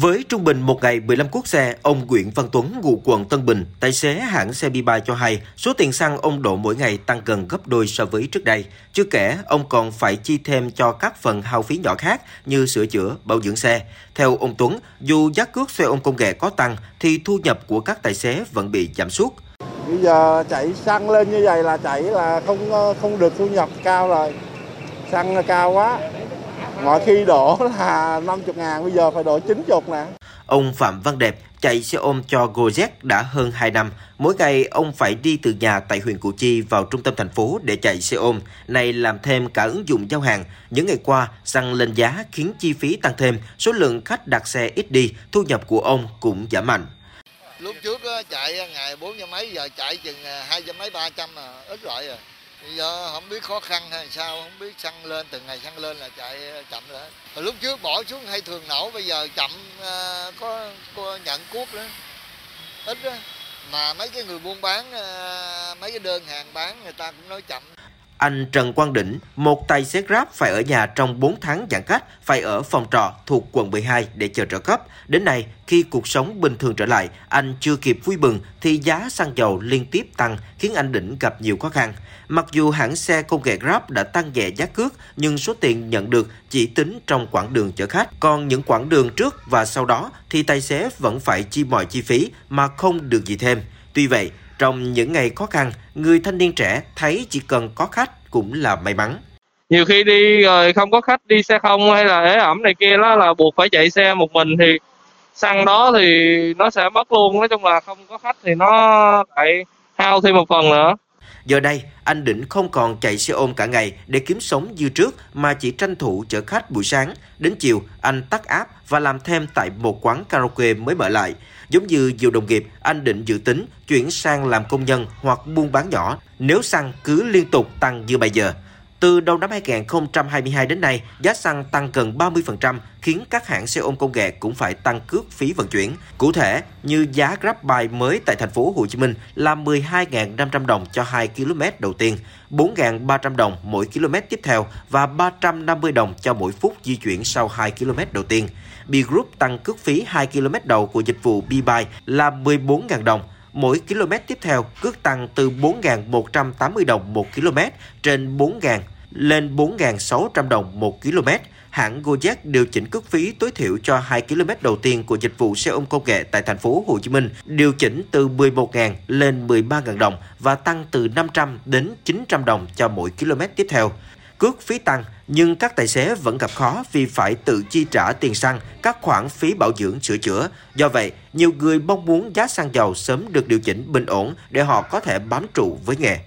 Với trung bình một ngày 15 cuốc xe, ông Nguyễn Văn Tuấn, ngụ quận Tân Bình, tài xế hãng xe Biba cho hay số tiền xăng ông đổ mỗi ngày tăng gần gấp đôi so với trước đây. Chưa kể, ông còn phải chi thêm cho các phần hao phí nhỏ khác như sửa chữa, bảo dưỡng xe. Theo ông Tuấn, dù giá cước xe ôm công nghệ có tăng thì thu nhập của các tài xế vẫn bị giảm sút. Bây giờ chạy xăng lên như vậy là chạy là không không được thu nhập cao rồi. Xăng cao quá, Mọi khi đổ là 50 ngàn, bây giờ phải đổ 90 nè. Ông Phạm Văn Đẹp chạy xe ôm cho Gojek đã hơn 2 năm. Mỗi ngày ông phải đi từ nhà tại huyện Củ Chi vào trung tâm thành phố để chạy xe ôm. Này làm thêm cả ứng dụng giao hàng. Những ngày qua, xăng lên giá khiến chi phí tăng thêm, số lượng khách đặt xe ít đi, thu nhập của ông cũng giảm mạnh. Lúc trước chạy ngày bốn trăm mấy, giờ chạy chừng hai trăm mấy ba trăm là ít rồi rồi. Bây giờ không biết khó khăn hay sao, không biết xăng lên, từng ngày xăng lên là chạy ờ, chậm rồi. Hồi lúc trước bỏ xuống hay thường nổ, bây giờ chậm à, có, có nhận cuốc nữa, ít đó. Mà mấy cái người buôn bán, à, mấy cái đơn hàng bán người ta cũng nói chậm. Anh Trần Quang Đỉnh, một tài xế Grab phải ở nhà trong 4 tháng giãn cách, phải ở phòng trọ thuộc quận 12 để chờ trợ cấp. Đến nay, khi cuộc sống bình thường trở lại, anh chưa kịp vui mừng thì giá xăng dầu liên tiếp tăng khiến anh Đỉnh gặp nhiều khó khăn. Mặc dù hãng xe công nghệ Grab đã tăng nhẹ giá cước, nhưng số tiền nhận được chỉ tính trong quãng đường chở khách. Còn những quãng đường trước và sau đó thì tài xế vẫn phải chi mọi chi phí mà không được gì thêm. Tuy vậy, trong những ngày khó khăn, người thanh niên trẻ thấy chỉ cần có khách cũng là may mắn. Nhiều khi đi rồi không có khách đi xe không hay là ế ẩm này kia đó là buộc phải chạy xe một mình thì xăng đó thì nó sẽ mất luôn. Nói chung là không có khách thì nó lại hao thêm một phần nữa. Giờ đây, anh Đỉnh không còn chạy xe ôm cả ngày để kiếm sống như trước mà chỉ tranh thủ chở khách buổi sáng. Đến chiều, anh tắt app và làm thêm tại một quán karaoke mới mở lại. Giống như nhiều đồng nghiệp, anh định dự tính chuyển sang làm công nhân hoặc buôn bán nhỏ nếu xăng cứ liên tục tăng như bây giờ. Từ đầu năm 2022 đến nay, giá xăng tăng gần 30%, khiến các hãng xe ôm công nghệ cũng phải tăng cước phí vận chuyển. Cụ thể, như giá GrabBike mới tại thành phố Hồ Chí Minh là 12.500 đồng cho 2 km đầu tiên, 4.300 đồng mỗi km tiếp theo và 350 đồng cho mỗi phút di chuyển sau 2 km đầu tiên. B Group tăng cước phí 2 km đầu của dịch vụ B-Buy là 14.000 đồng, mỗi km tiếp theo cước tăng từ 4.180 đồng 1 km trên 4.000 lên 4.600 đồng 1 km. Hãng Gojek điều chỉnh cước phí tối thiểu cho 2 km đầu tiên của dịch vụ xe ôm công nghệ tại thành phố Hồ Chí Minh, điều chỉnh từ 11.000 lên 13.000 đồng và tăng từ 500 đến 900 đồng cho mỗi km tiếp theo. Cước phí tăng nhưng các tài xế vẫn gặp khó vì phải tự chi trả tiền xăng, các khoản phí bảo dưỡng sửa chữa. Do vậy, nhiều người mong muốn giá xăng dầu sớm được điều chỉnh bình ổn để họ có thể bám trụ với nghề.